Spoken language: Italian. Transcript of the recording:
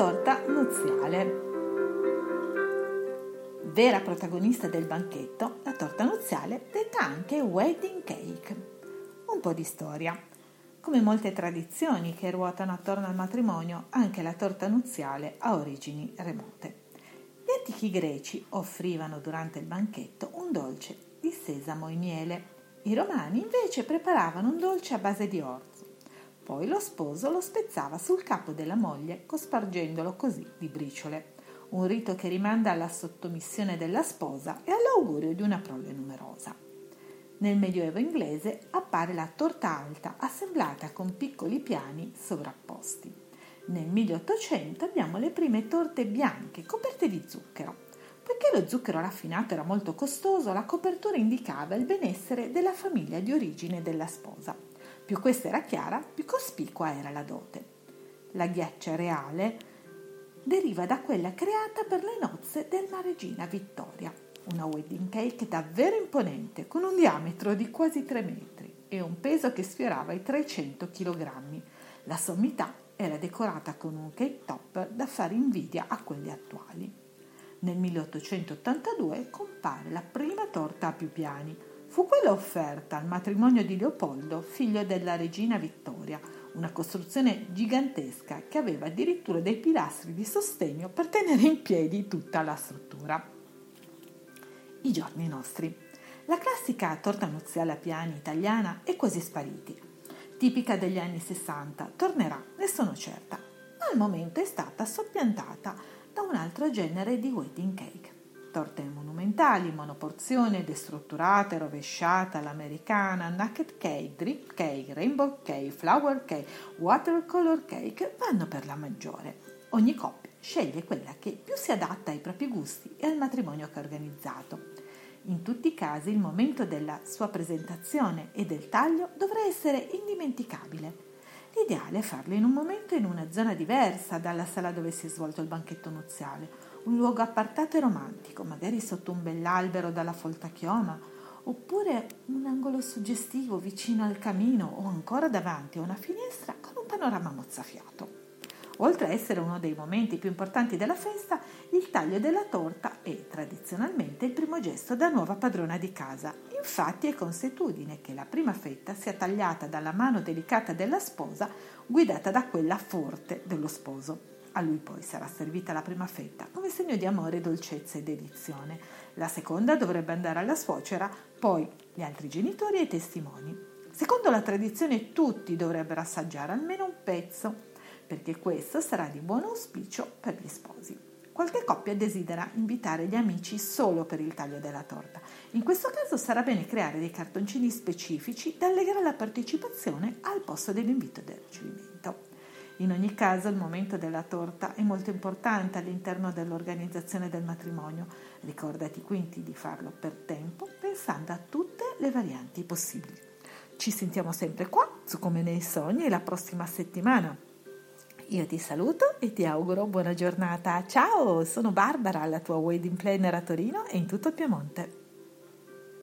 torta nuziale. Vera protagonista del banchetto, la torta nuziale, detta anche wedding cake. Un po' di storia. Come molte tradizioni che ruotano attorno al matrimonio, anche la torta nuziale ha origini remote. Gli antichi greci offrivano durante il banchetto un dolce di sesamo e miele. I romani invece preparavano un dolce a base di orzo. Poi lo sposo lo spezzava sul capo della moglie, cospargendolo così di briciole. Un rito che rimanda alla sottomissione della sposa e all'augurio di una prole numerosa. Nel Medioevo inglese appare la torta alta, assemblata con piccoli piani sovrapposti. Nel 1800 abbiamo le prime torte bianche coperte di zucchero. Poiché lo zucchero raffinato era molto costoso, la copertura indicava il benessere della famiglia di origine della sposa. Più questa era chiara, più cospicua era la dote. La ghiaccia reale deriva da quella creata per le nozze della regina Vittoria, una wedding cake davvero imponente, con un diametro di quasi 3 metri e un peso che sfiorava i 300 kg. La sommità era decorata con un cake top da fare invidia a quelli attuali. Nel 1882 compare la prima torta a più piani. Fu quella offerta al matrimonio di Leopoldo, figlio della regina Vittoria, una costruzione gigantesca che aveva addirittura dei pilastri di sostegno per tenere in piedi tutta la struttura i giorni nostri. La classica torta nuziale a piani italiana è quasi sparita. Tipica degli anni 60, tornerà, ne sono certa, ma al momento è stata soppiantata da un altro genere di wedding cake. Torte monumentali, monoporzione, destrutturate, rovesciata, all'americana, naked cake, drip cake, rainbow cake, flower cake, watercolor cake vanno per la maggiore. Ogni coppia sceglie quella che più si adatta ai propri gusti e al matrimonio che ha organizzato. In tutti i casi il momento della sua presentazione e del taglio dovrà essere indimenticabile. L'ideale è farlo in un momento in una zona diversa dalla sala dove si è svolto il banchetto nuziale, un luogo appartato e romantico, magari sotto un bell'albero dalla folta chioma, oppure un angolo suggestivo vicino al camino o ancora davanti a una finestra con un panorama mozzafiato. Oltre a essere uno dei momenti più importanti della festa, il taglio della torta è tradizionalmente il primo gesto da nuova padrona di casa. Infatti è consuetudine che la prima fetta sia tagliata dalla mano delicata della sposa, guidata da quella forte dello sposo. A lui poi sarà servita la prima fetta come segno di amore, dolcezza e dedizione. La seconda dovrebbe andare alla suocera, poi gli altri genitori e i testimoni. Secondo la tradizione tutti dovrebbero assaggiare almeno un pezzo perché questo sarà di buon auspicio per gli sposi. Qualche coppia desidera invitare gli amici solo per il taglio della torta. In questo caso sarà bene creare dei cartoncini specifici da allegare alla partecipazione al posto dell'invito del ricevimento. In ogni caso il momento della torta è molto importante all'interno dell'organizzazione del matrimonio. Ricordati quindi di farlo per tempo pensando a tutte le varianti possibili. Ci sentiamo sempre qua su Come nei sogni la prossima settimana. Io ti saluto e ti auguro buona giornata. Ciao, sono Barbara, la tua wedding planner a Torino e in tutto il Piemonte.